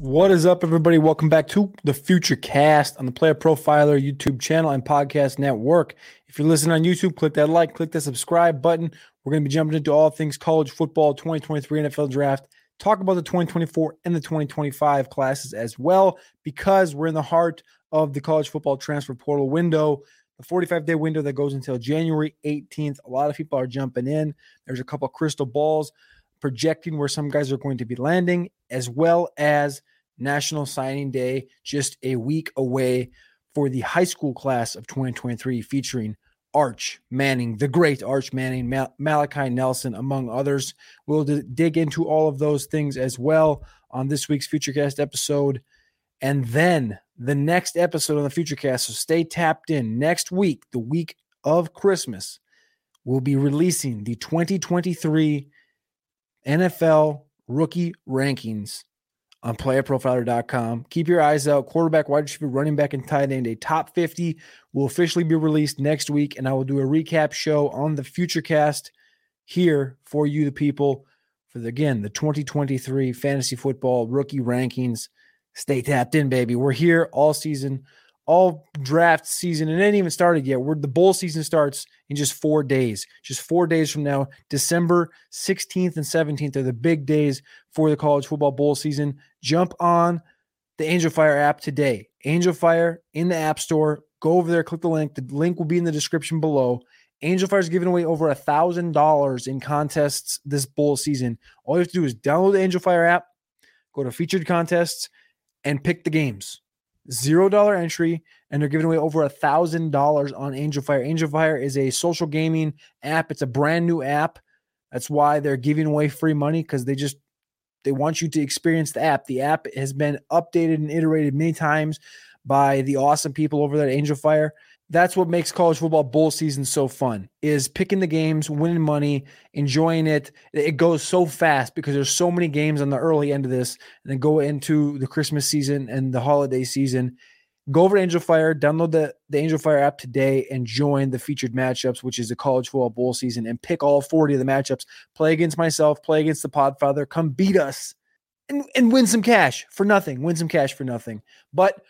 What is up, everybody? Welcome back to the Future Cast on the Player Profiler YouTube channel and podcast network. If you're listening on YouTube, click that like, click that subscribe button. We're going to be jumping into all things college football, 2023 NFL draft, talk about the 2024 and the 2025 classes as well, because we're in the heart of the college football transfer portal window, the 45 day window that goes until January 18th. A lot of people are jumping in. There's a couple crystal balls projecting where some guys are going to be landing, as well as National Signing Day, just a week away for the high school class of 2023, featuring Arch Manning, the great Arch Manning, Mal- Malachi Nelson, among others. We'll d- dig into all of those things as well on this week's Futurecast episode. And then the next episode on the Futurecast, so stay tapped in. Next week, the week of Christmas, we'll be releasing the 2023 NFL rookie rankings on playerprofiler.com. Keep your eyes out. Quarterback, wide receiver, running back, and tight end. A top 50 will officially be released next week, and I will do a recap show on the Futurecast here for you, the people, for the, again the 2023 fantasy football rookie rankings. Stay tapped in, baby. We're here all season, all draft season, and it ain't even started yet. We're the bowl season starts in just four days. Just four days from now, December 16th and 17th are the big days for the college football bowl season. Jump on the Angel Fire app today. Angel Fire in the App Store. Go over there, click the link. The link will be in the description below. Angel Fire is giving away over a thousand dollars in contests this bowl season. All you have to do is download the Angel Fire app, go to featured contests, and pick the games zero dollar entry, and they're giving away over a thousand dollars on Angel Fire. Angel Fire is a social gaming app. It's a brand new app. That's why they're giving away free money because they just they want you to experience the app. The app has been updated and iterated many times by the awesome people over there at Angel Fire that's what makes college football bowl season so fun is picking the games winning money enjoying it. It goes so fast because there's so many games on the early end of this and then go into the christmas season and the holiday season. Go over to angel fire download the, the angel fire app today and join the featured matchups which is the college football bowl season and pick all 40 of the matchups. Play against myself play against the podfather come beat us and, and win some cash for nothing win some cash for nothing. But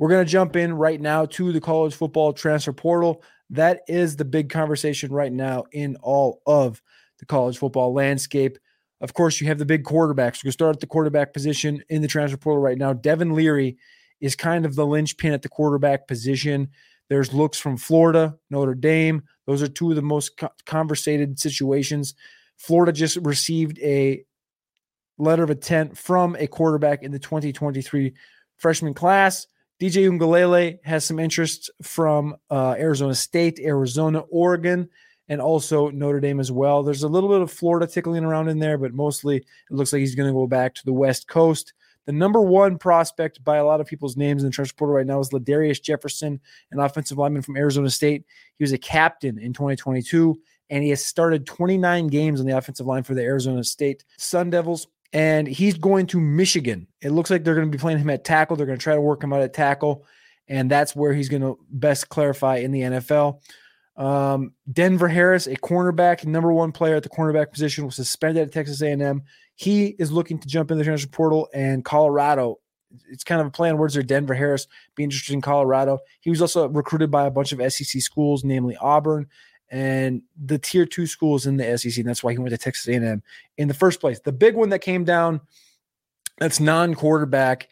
we're going to jump in right now to the college football transfer portal. That is the big conversation right now in all of the college football landscape. Of course, you have the big quarterbacks. We're going to start at the quarterback position in the transfer portal right now. Devin Leary is kind of the linchpin at the quarterback position. There's looks from Florida, Notre Dame. Those are two of the most conversated situations. Florida just received a letter of intent from a quarterback in the 2023 freshman class. DJ Uiagalelei has some interest from uh, Arizona State, Arizona, Oregon, and also Notre Dame as well. There's a little bit of Florida tickling around in there, but mostly it looks like he's going to go back to the West Coast. The number one prospect by a lot of people's names in the transfer portal right now is Ladarius Jefferson, an offensive lineman from Arizona State. He was a captain in 2022, and he has started 29 games on the offensive line for the Arizona State Sun Devils and he's going to Michigan. It looks like they're going to be playing him at tackle. They're going to try to work him out at tackle, and that's where he's going to best clarify in the NFL. Um, Denver Harris, a cornerback, number one player at the cornerback position, was suspended at Texas A&M. He is looking to jump in the transfer portal, and Colorado. It's kind of a play on words there. Denver Harris be interested in Colorado. He was also recruited by a bunch of SEC schools, namely Auburn and the tier two schools in the SEC. And that's why he went to Texas A&M in the first place. The big one that came down that's non-quarterback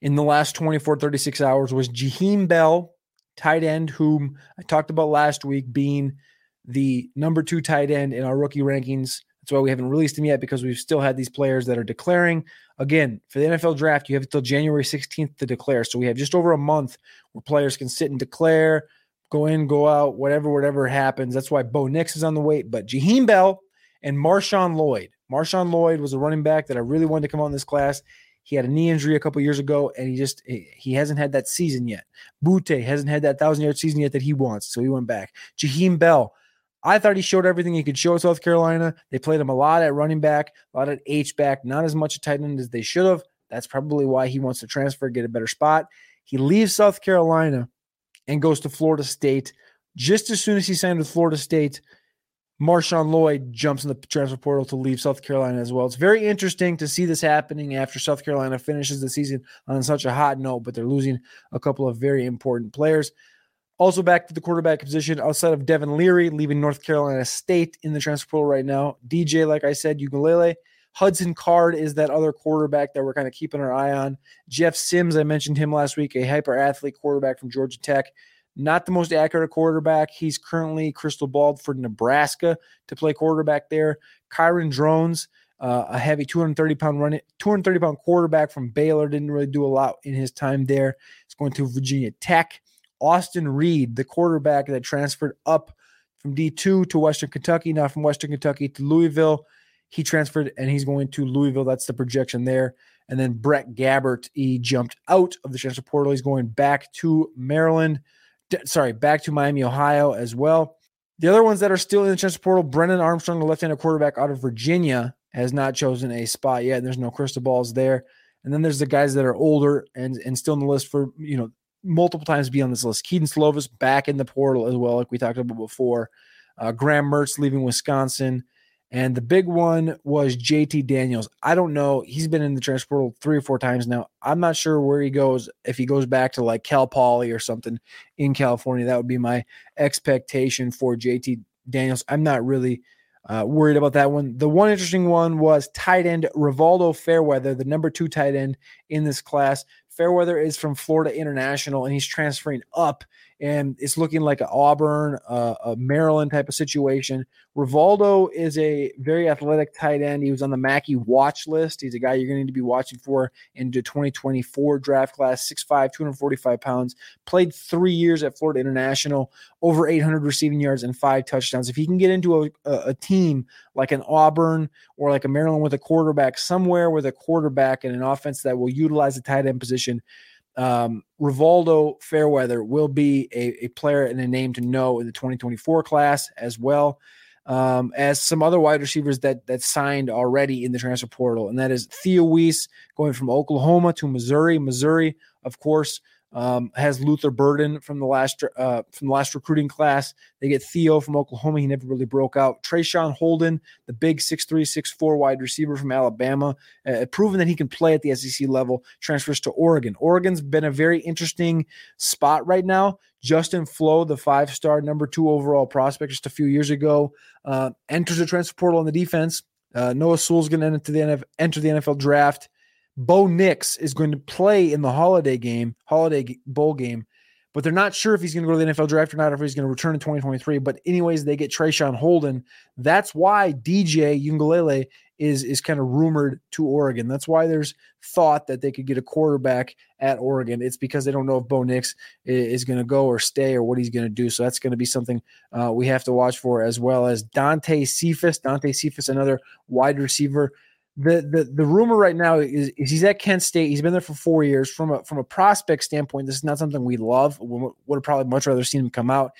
in the last 24, 36 hours was Jaheim Bell, tight end, whom I talked about last week being the number two tight end in our rookie rankings. That's why we haven't released him yet because we've still had these players that are declaring. Again, for the NFL draft, you have until January 16th to declare. So we have just over a month where players can sit and declare, go in, go out, whatever, whatever happens. That's why Bo Nix is on the wait. But Jaheim Bell and Marshawn Lloyd. Marshawn Lloyd was a running back that I really wanted to come on this class. He had a knee injury a couple years ago, and he just he hasn't had that season yet. Butte hasn't had that thousand yard season yet that he wants, so he went back. Jaheim Bell, I thought he showed everything he could show at South Carolina. They played him a lot at running back, a lot at H back, not as much a tight end as they should have. That's probably why he wants to transfer, get a better spot. He leaves South Carolina and goes to Florida State. Just as soon as he signed with Florida State, Marshawn Lloyd jumps in the transfer portal to leave South Carolina as well. It's very interesting to see this happening after South Carolina finishes the season on such a hot note, but they're losing a couple of very important players. Also, back to the quarterback position outside of Devin Leary, leaving North Carolina State in the transfer portal right now. DJ, like I said, Uiagalelei. Hudson Card is that other quarterback that we're kind of keeping our eye on. Jeff Sims, I mentioned him last week, a hyper athlete quarterback from Georgia Tech. Not the most accurate quarterback. He's currently crystal balled for Nebraska to play quarterback there. Kyron Drones, uh, a heavy 230 pound running, 230 pound quarterback from Baylor, didn't really do a lot in his time there. He's going to Virginia Tech. Austin Reed, the quarterback that transferred up from D2 to Western Kentucky, now from Western Kentucky to Louisville. He transferred and he's going to Louisville. That's the projection there. And then Brett Gabbert, he jumped out of the transfer portal. He's going back to Maryland sorry, back to Miami, Ohio as well. The other ones that are still in the transfer portal, Brennan Armstrong, the left-handed quarterback out of Virginia, has not chosen a spot yet. There's no crystal balls there. And then there's the guys that are older and and still in the list for you know multiple times to be on this list. Kedon Slovis back in the portal as well, like we talked about before. Uh, Graham Mertz leaving Wisconsin. And the big one was JT Daniels. I don't know. He's been in the transfer portal three or four times now. I'm not sure where he goes. If he goes back to like Cal Poly or something in California, that would be my expectation for JT Daniels. I'm not really uh, worried about that one. The one interesting one was tight end Rivaldo Fairweather, the number two tight end in this class. Fairweather is from Florida International and he's transferring up and it's looking like an Auburn, uh, a Maryland type of situation. Rivaldo is a very athletic tight end. He was on the Mackey watch list. He's a guy you're going to need to be watching for in the 2024 draft class. 6'5, 245 pounds. Played three years at Florida International, over 800 receiving yards and five touchdowns. If he can get into a, a, a team like an Auburn or like a Maryland with a quarterback, somewhere with a quarterback and an offense that will utilize the tight end position, um, Rivaldo Fairweather will be a, a, player and a name to know in the 2024 class as well um, as some other wide receivers that that signed already in the transfer portal, and that is Theo Wease going from Oklahoma to Missouri. Missouri, of course, um, has Luther Burden from the last uh, from the last recruiting class. They get Theo from Oklahoma. He never really broke out. Traeshon Holden, the big 6'3", 6'4 wide receiver from Alabama, uh, proven that he can play at the SEC level, transfers to Oregon. Oregon's been a very interesting spot right now. Justin Flowe, the five-star number two overall prospect just a few years ago, uh, enters the transfer portal on the defense. Uh, Noah Sewell's going to enter the NFL draft. Bo Nix is going to play in the holiday game, holiday bowl game, but they're not sure if he's going to go to the NFL draft or not, or if he's going to return in 2023. But anyways, they get Traeshon Holden. That's why DJ Uiagalelei is is kind of rumored to Oregon. That's why there's thought that they could get a quarterback at Oregon. It's because they don't know if Bo Nix is going to go or stay or what he's going to do. So that's going to be something uh, we have to watch for, as well as Dante Cephas. Dante Cephas, another wide receiver the the the rumor right now is, is he's at Kent State. He's been there for four years. From a from a prospect standpoint, this is not something we love. We would have probably much rather seen him come out.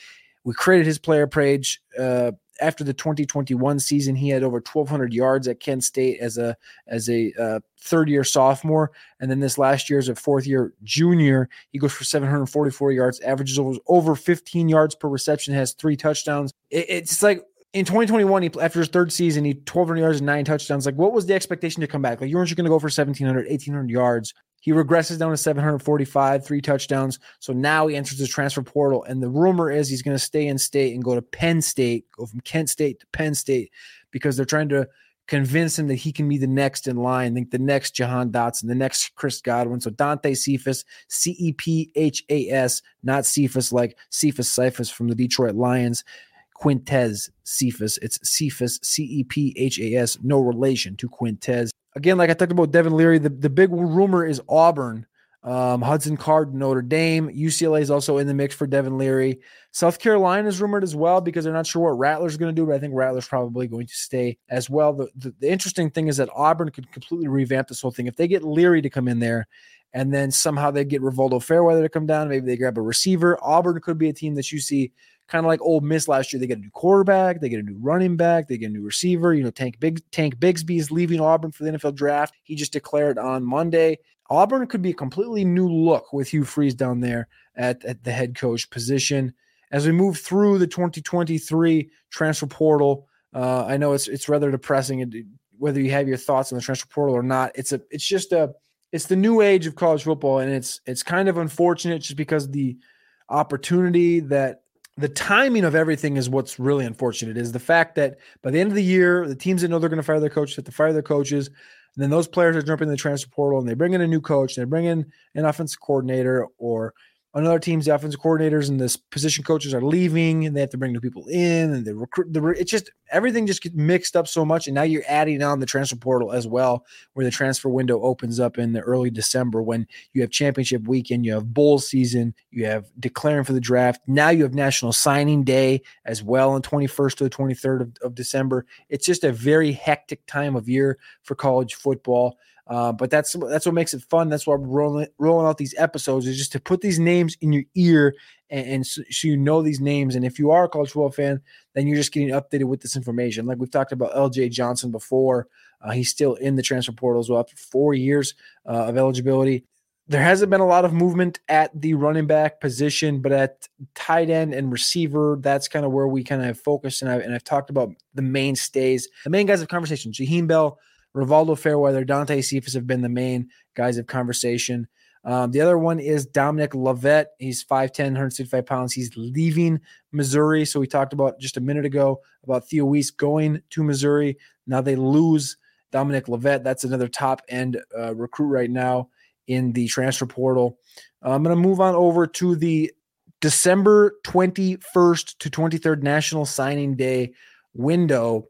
We created his player page uh, after the 2021 season. He had over 1,200 yards at Kent State as a as a uh, third year sophomore, and then this last year as a fourth year junior, he goes for 744 yards, averages over, over 15 yards per reception, has three touchdowns. It, it's like in 2021, he after his third season, he 1,200 yards and nine touchdowns. Like, what was the expectation to come back? Like, you weren't going to go for 1,700, 1,800 yards. He regresses down to 745, three touchdowns. So now he enters the transfer portal, and the rumor is he's going to stay in state and go to Penn State, go from Kent State to Penn State, because they're trying to convince him that he can be the next in line. think the next Jahan Dotson, the next Chris Godwin. So Dante Cephas, C E P H A S, not Cephas like Cephas Cephas from the Detroit Lions Quintez Cephus. It's Cephas, C E P H A S, no relation to Quintez. Again, like I talked about Devin Leary, the, the big rumor is Auburn. Um, Hudson Card, Notre Dame, UCLA is also in the mix for Devin Leary. South Carolina is rumored as well because they're not sure what Rattler's going to do, but I think Rattler's probably going to stay as well. The, the, the interesting thing is that Auburn could completely revamp this whole thing if they get Leary to come in there and then somehow they get Rivaldo Fairweather to come down. Maybe they grab a receiver. Auburn could be a team that you see kind of like Ole Miss last year. They get a new quarterback, they get a new running back, they get a new receiver. You know, Tank Big Tank Bigsby is leaving Auburn for the NFL draft. He just declared on Monday. Auburn could be a completely new look with Hugh Freeze down there at, at the head coach position. As we move through the 2023 transfer portal, uh, I know it's it's rather depressing whether you have your thoughts on the transfer portal or not. It's a it's just a it's the new age of college football, and it's it's kind of unfortunate just because the opportunity that the timing of everything is what's really unfortunate is the fact that by the end of the year, the teams that know they're going to fire their coaches have to fire their coaches. And then those players are jumping in the transfer portal and they bring in a new coach, they bring in an offensive coordinator or Another team's the offensive coordinators and the position coaches are leaving, and they have to bring new people in, and they recruit. The, it's just everything just gets mixed up so much, and now you're adding on the transfer portal as well, where the transfer window opens up in the early December when you have championship weekend, you have bowl season, you have declaring for the draft. Now you have National Signing Day as well on 21st to the 23rd of, of December. It's just a very hectic time of year for college football. Uh, but that's that's what makes it fun. That's why we're rolling rolling out these episodes is just to put these names in your ear and, and so, so, you know these names. And if you are a college football fan, then you're just getting updated with this information. Like we've talked about L.J. Johnson before, uh, he's still in the transfer portal as well after four years uh, of eligibility. There hasn't been a lot of movement at the running back position, but at tight end and receiver, that's kind of where we kind of have focus. And I've, and I've talked about the mainstays, the main guys of conversation: Jaheim Bell. Rivaldo Fairweather, Dante Cephas have been the main guys of conversation. Um, the other one is Dominic Lovett. He's 5'10, 165 pounds. He's leaving Missouri. So we talked about just a minute ago about Theo Wease going to Missouri. Now they lose Dominic Lovett. That's another top end uh, recruit right now in the transfer portal. I'm going to move on over to the December 21st to 23rd National Signing Day window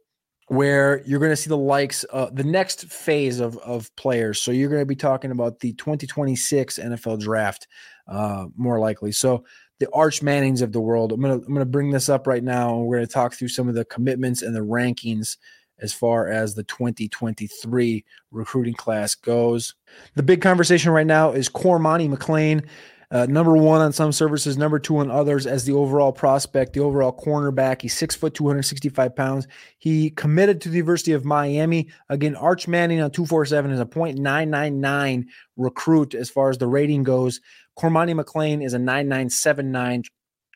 where you're going to see the likes of the next phase of, of players. So you're going to be talking about the 2026 NFL draft, uh, more likely. So the Arch Mannings of the world. I'm going to I'm going to bring this up right now, and we're going to talk through some of the commitments and the rankings as far as the 2023 recruiting class goes. The big conversation right now is Cormani McClain. Uh, number one on some services, number two on others as the overall prospect, the overall cornerback. He's six foot, 265 pounds. He committed to the University of Miami. Again, Arch Manning on 247 is a .999 recruit as far as the rating goes. Cormani McClain is a 9979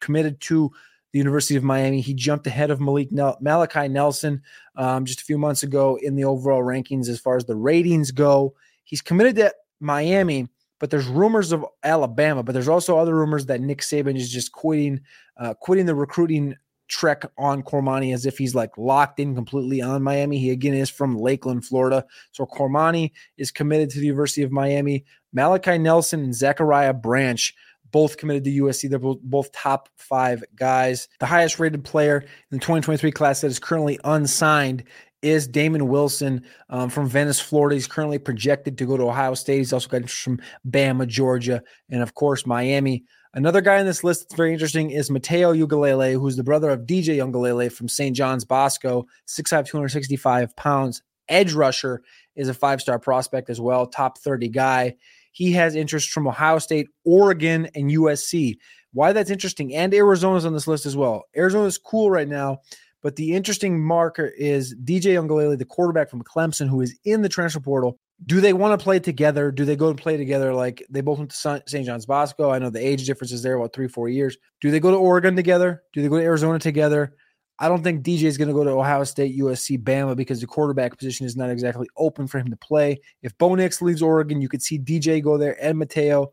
committed to the University of Miami. He jumped ahead of Malik Nel- Malachi Nelson um, just a few months ago in the overall rankings as far as the ratings go. He's committed to Miami but there's rumors of Alabama, but there's also other rumors that Nick Saban is just quitting, uh, quitting the recruiting trek on Cormani as if he's like locked in completely on Miami. He again is from Lakeland, Florida. So Cormani is committed to the University of Miami. Malachi Nelson and Zachariah Branch both committed to USC. They're both, both top five guys. The highest rated player in the 2023 class that is currently unsigned is Damon Wilson um, from Venice, Florida. He's currently projected to go to Ohio State. He's also got interest from Bama, Georgia, and of course Miami. Another guy on this list that's very interesting is Mateo Uiagalelei, who's the brother of DJ Uiagalelei from St. John's Bosco, 6'5", 265 pounds. Edge rusher is a five-star prospect as well, top 30 guy. He has interest from Ohio State, Oregon, and USC. Why that's interesting, and Arizona's on this list as well. Arizona's cool right now but the interesting marker is DJ Uiagalelei, the quarterback from Clemson, who is in the transfer portal. Do they want to play together? Do they go and play together? Like they both went to St. John's Bosco. I know the age difference is there about three, four years. Do they go to Oregon together? Do they go to Arizona together? I don't think DJ is going to go to Ohio State, USC, Bama because the quarterback position is not exactly open for him to play. If Bo Nix leaves Oregon, you could see DJ go there and Mateo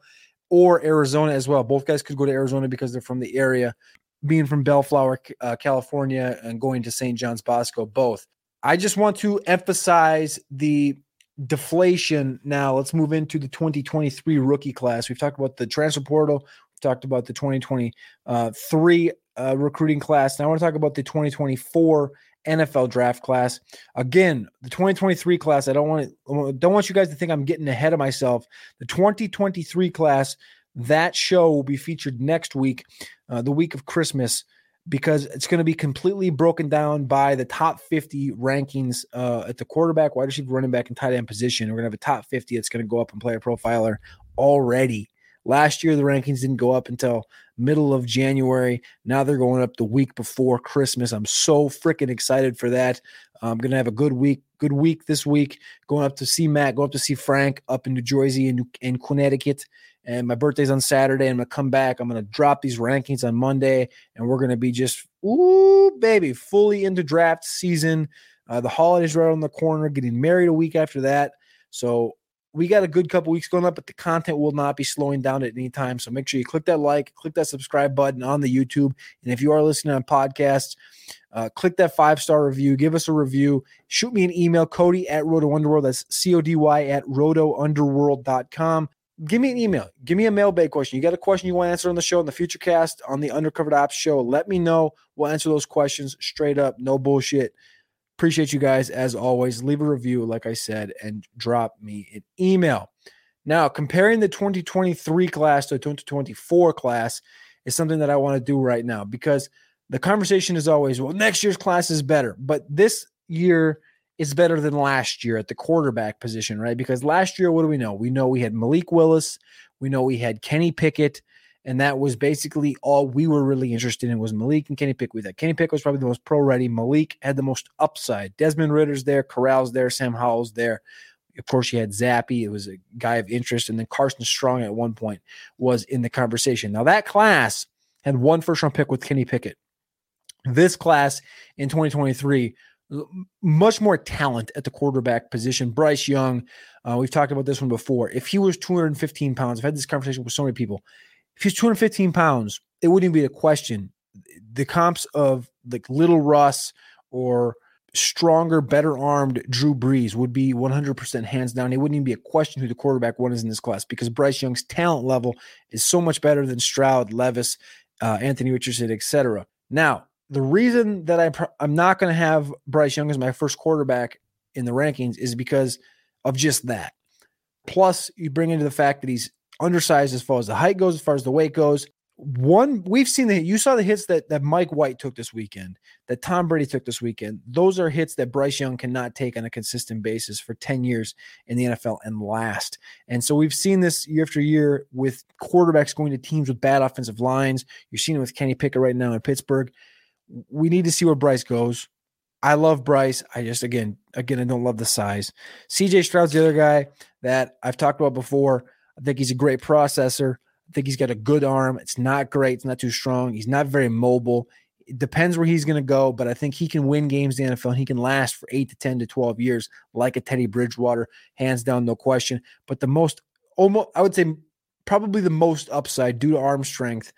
or Arizona as well. Both guys could go to Arizona because they're from the area being from Bellflower, uh, California, and going to St. John's Bosco, both. I just want to emphasize the deflation. Now, let's move into the 2023 rookie class. We've talked about the transfer portal, we've talked about the 2023 uh, recruiting class. Now I want to talk about the 2024 NFL draft class. Again, the 2023 class, I don't want to, don't want you guys to think I'm getting ahead of myself. The 2023 class, that show will be featured next week, uh, the week of Christmas, because it's going to be completely broken down by the top 50 rankings uh, at the quarterback, wide receiver, running back, and tight end position. We're going to have a top 50. It's going to go up and Player Profiler already. Last year, the rankings didn't go up until middle of January. Now they're going up the week before Christmas. I'm so freaking excited for that. I'm gonna have a good week, good week this week. Going up to see Matt, going up to see Frank up in New Jersey and in Connecticut. And my birthday's on Saturday. I'm gonna come back. I'm gonna drop these rankings on Monday, and we're gonna be just ooh baby, fully into draft season. Uh, the holidays right on the corner. Getting married a week after that. So we got a good couple weeks going up, but the content will not be slowing down at any time. So make sure you click that like, click that subscribe button on the YouTube. And if you are listening on podcasts, uh, click that five star review, give us a review, shoot me an email, Cody at Roto Underworld. That's C O D Y at rotounderworld.com. Give me an email. Give me a mailbag question. You got a question you want to answer on the show, in the future cast, on the Undercovered Ops show. Let me know. We'll answer those questions straight up. No bullshit. Appreciate you guys as always. Leave a review, like I said, and drop me an email. Now, comparing the 2023 class to 2024 class is something that I want to do right now because the conversation is always, well, next year's class is better, but this year is better than last year at the quarterback position, right? Because last year, what do we know? We know we had Malik Willis, we know we had Kenny Pickett, and that was basically all we were really interested in was Malik and Kenny Pickett. That, Kenny Pickett was probably the most pro ready. Malik had the most upside. Desmond Ridder's there, Corral's there, Sam Howell's there. Of course, you had Zappe. It was a guy of interest, and then Carson Strong at one point was in the conversation. Now that class had one first round pick with Kenny Pickett. This class in 2023 much more talent at the quarterback position. Bryce Young, uh, we've talked about this one before. If he was 215 pounds, I've had this conversation with so many people. If he's 215 pounds, it wouldn't be a question. The comps of like Little Russ or stronger, better armed Drew Brees would be 100% hands down. It wouldn't even be a question who the quarterback one is in this class because Bryce Young's talent level is so much better than Stroud, Levis, uh, Anthony Richardson, etc. Now, the reason that I'm, I'm not going to have Bryce Young as my first quarterback in the rankings is because of just that. Plus, you bring into the fact that he's undersized as far as the height goes, as far as the weight goes. One, we've seen the you saw the hits that that Mike White took this weekend, that Tom Brady took this weekend. Those are hits that Bryce Young cannot take on a consistent basis for 10 years in the NFL and last. And so we've seen this year after year with quarterbacks going to teams with bad offensive lines. You're seeing it with Kenny Pickett right now in Pittsburgh. We need to see where Bryce goes. I love Bryce. I just again, again, I don't love the size. CJ Stroud's the other guy that I've talked about before. I think he's a great processor. I think he's got a good arm. It's not great. It's not too strong. He's not very mobile. It depends where he's going to go, but I think he can win games in the NFL. He can last for eight to 10 to 12 years, like a Teddy Bridgewater, hands down, no question. But the most, almost, I would say, probably the most upside due to arm strength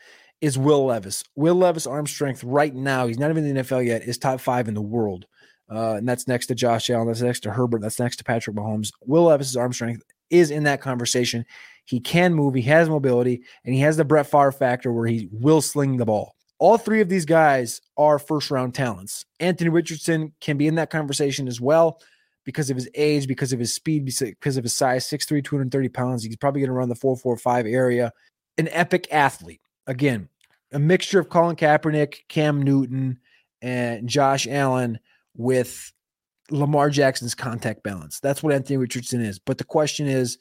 is Will Levis. Will Levis' arm strength right now, he's not even in the NFL yet, is top five in the world. Uh, and that's next to Josh Allen. That's next to Herbert. That's next to Patrick Mahomes. Will Levis' arm strength is in that conversation. He can move, he has mobility, and he has the Brett Favre factor where he will sling the ball. All three of these guys are first round talents. Anthony Richardson can be in that conversation as well because of his age, because of his speed, because of his size 6'3, 230 pounds. He's probably going to run the 445 area. An epic athlete. Again, a mixture of Colin Kaepernick, Cam Newton, and Josh Allen with Lamar Jackson's contact balance. That's what Anthony Richardson is. But the question is,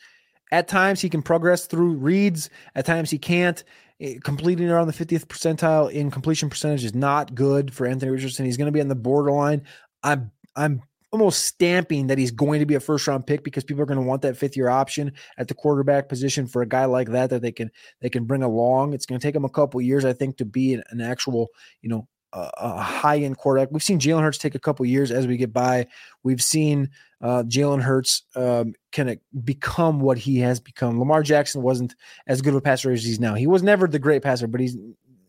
at times he can progress through reads, at times he can't. Eh, completing around the 50th percentile in completion percentage is not good for Anthony Richardson. He's going to be on the borderline. I'm I'm almost stamping that he's going to be a first round pick because people are going to want that fifth year option at the quarterback position for a guy like that that they can they can bring along. It's going to take him a couple years, I think, to be an, an actual you know a high end quarterback. We've seen Jalen Hurts take a couple years as we get by. We've seen uh, Jalen Hurts um, kind of become what he has become. Lamar Jackson wasn't as good of a passer as he's now. He was never the great passer, but he's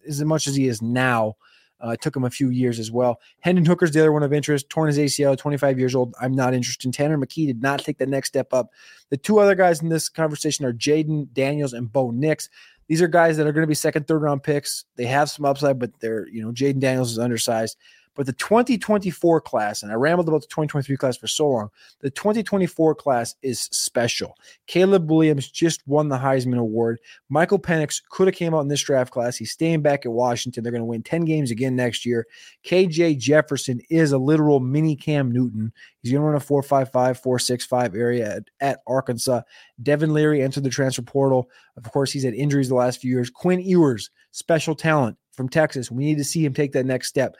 as much as he is now. Uh, it took him a few years as well. Hendon Hooker's the other one of interest. Torn his ACL, 25 years old. I'm not interested. In Tanner McKee did not take the next step up. The two other guys in this conversation are Jayden Daniels and Bo Nix. These are guys that are going to be second, third round picks. They have some upside, but they're, you know, Jayden Daniels is undersized. But the 2024 class, and I rambled about the 2023 class for so long, the 2024 class is special. Caleb Williams just won the Heisman Award. Michael Penix could have came out in this draft class. He's staying back at Washington. They're going to win 10 games again next year. KJ Jefferson is a literal mini Cam Newton. He's going to run a 4.55, 4.65 area at, at Arkansas. Devin Leary entered the transfer portal. Of course, he's had injuries the last few years. Quinn Ewers, special talent from Texas. We need to see him take that next step.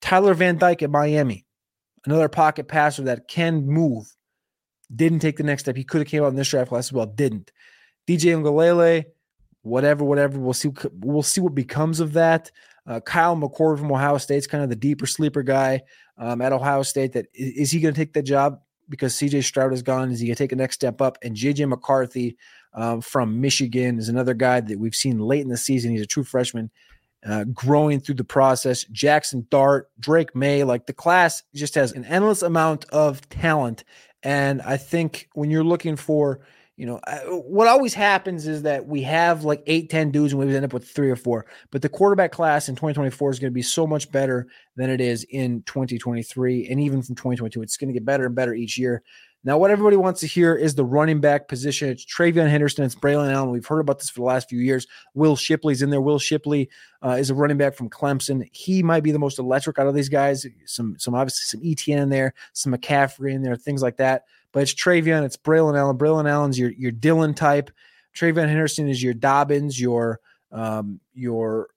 Tyler Van Dyke at Miami, another pocket passer that can move, didn't take the next step. He could have came out in this draft class as well, didn't. DJ Uiagalelei, whatever, whatever. We'll see. We'll see what becomes of that. Uh, Kyle McCord from Ohio State's kind of the deeper sleeper guy um, at Ohio State. That is, is he going to take the job because CJ Stroud is gone? Is he going to take a next step up? And JJ McCarthy um, from Michigan is another guy that we've seen late in the season. He's a true freshman uh, growing through the process. Jaxson Dart, Drake Maye, like the class just has an endless amount of talent. And I think when you're looking for, you know, uh, what always happens is that we have like eight, 10 dudes and we end up with three or four. But the quarterback class in 2024 is going to be so much better than it is in 2023. And even from 2022, it's going to get better and better each year. Now, what everybody wants to hear is the running back position. It's TreVeyon Henderson. It's Braylon Allen. We've heard about this for the last few years. Will Shipley's in there. Will Shipley uh, is a running back from Clemson. He might be the most electric out of these guys. Some, some obviously some ETN in there, some McCaffrey in there, things like that. But it's TreVeyon. It's Braylon Allen. Braylon Allen's your your Dillon type. TreVeyon Henderson is your Dobbins, your um, your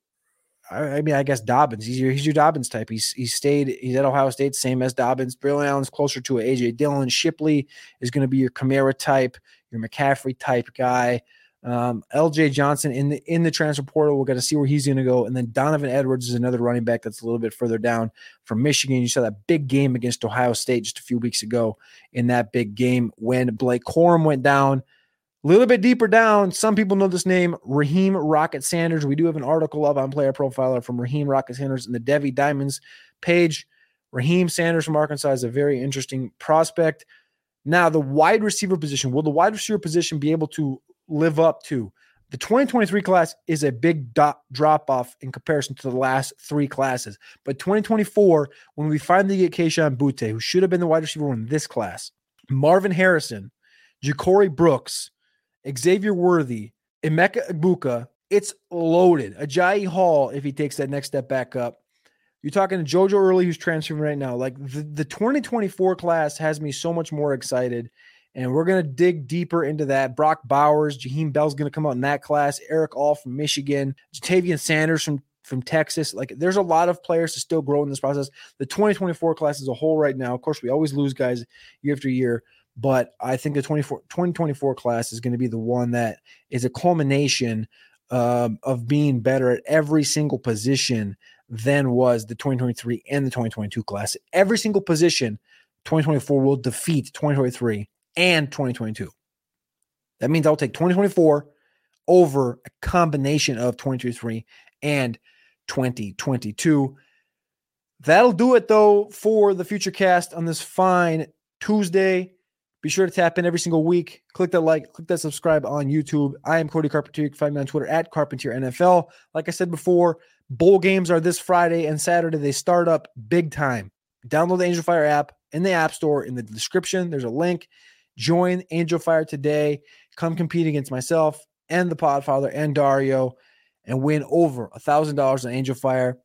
I, mean, I guess Dobbins. He's your he's your Dobbins type. He's he stayed. He's at Ohio State, same as Dobbins. Braylon Allen's closer to. AJ Dillon. Shipley is going to be your Kamara type, your McCaffrey type guy. Um, LJ Johnson in the in the transfer portal. We're going to see where he's going to go. And then Donovan Edwards is another running back that's a little bit further down from Michigan. You saw that big game against Ohio State just a few weeks ago. In that big game when Blake Corum went down. A little bit deeper down, some people know this name, Raheem Rocket Sanders. We do have an article up on Player Profiler from Raheem Rocket Sanders in the Devy Diamonds page. Raheem Sanders from Arkansas is a very interesting prospect. Now, the wide receiver position, will the wide receiver position be able to live up to? The 2023 class is a big drop off in comparison to the last three classes. But 2024, when we finally get Kayshon Boutte, who should have been the wide receiver in this class, Marvin Harrison, Ja'Corey Brooks, Xavier Worthy, Emeka Egbuka, it's loaded. Agiye Hall, if he takes that next step back up. You're talking to JoJo Earle, who's transferring right now. Like the, the 2024 class has me so much more excited. And we're going to dig deeper into that. Brock Bowers, Jaheim Bell's going to come out in that class. Erick All from Michigan, Ja'Tavion Sanders from, from Texas. Like there's a lot of players to still grow in this process. The 2024 class as a whole right now, of course, we always lose guys year after year. But I think the 24, 2024 class is going to be the one that is a culmination um, of being better at every single position than was the 2023 and the 2022 class. Every single position, 2024 will defeat 2023 and 2022. That means I'll take 2024 over a combination of 2023 and 2022. That'll do it though for the future cast on this fine Tuesday. Be sure to tap in every single week. Click that like, click that subscribe on YouTube. I am Cody Carpentier. You can find me on Twitter at Carpentier NFL. Like I said before, bowl games are this Friday and Saturday. They start up big time. Download the Angel Fire app in the App Store. In the description, there's a link. Join Angel Fire today. Come compete against myself and the Podfather and Dario and win over a $1,000 on Angel Fire.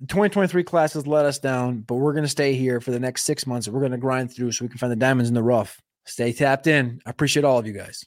The 2023 class has let us down, but we're going to stay here for the next six months. We're going to grind through so we can find the diamonds in the rough. Stay tapped in. I appreciate all of you guys.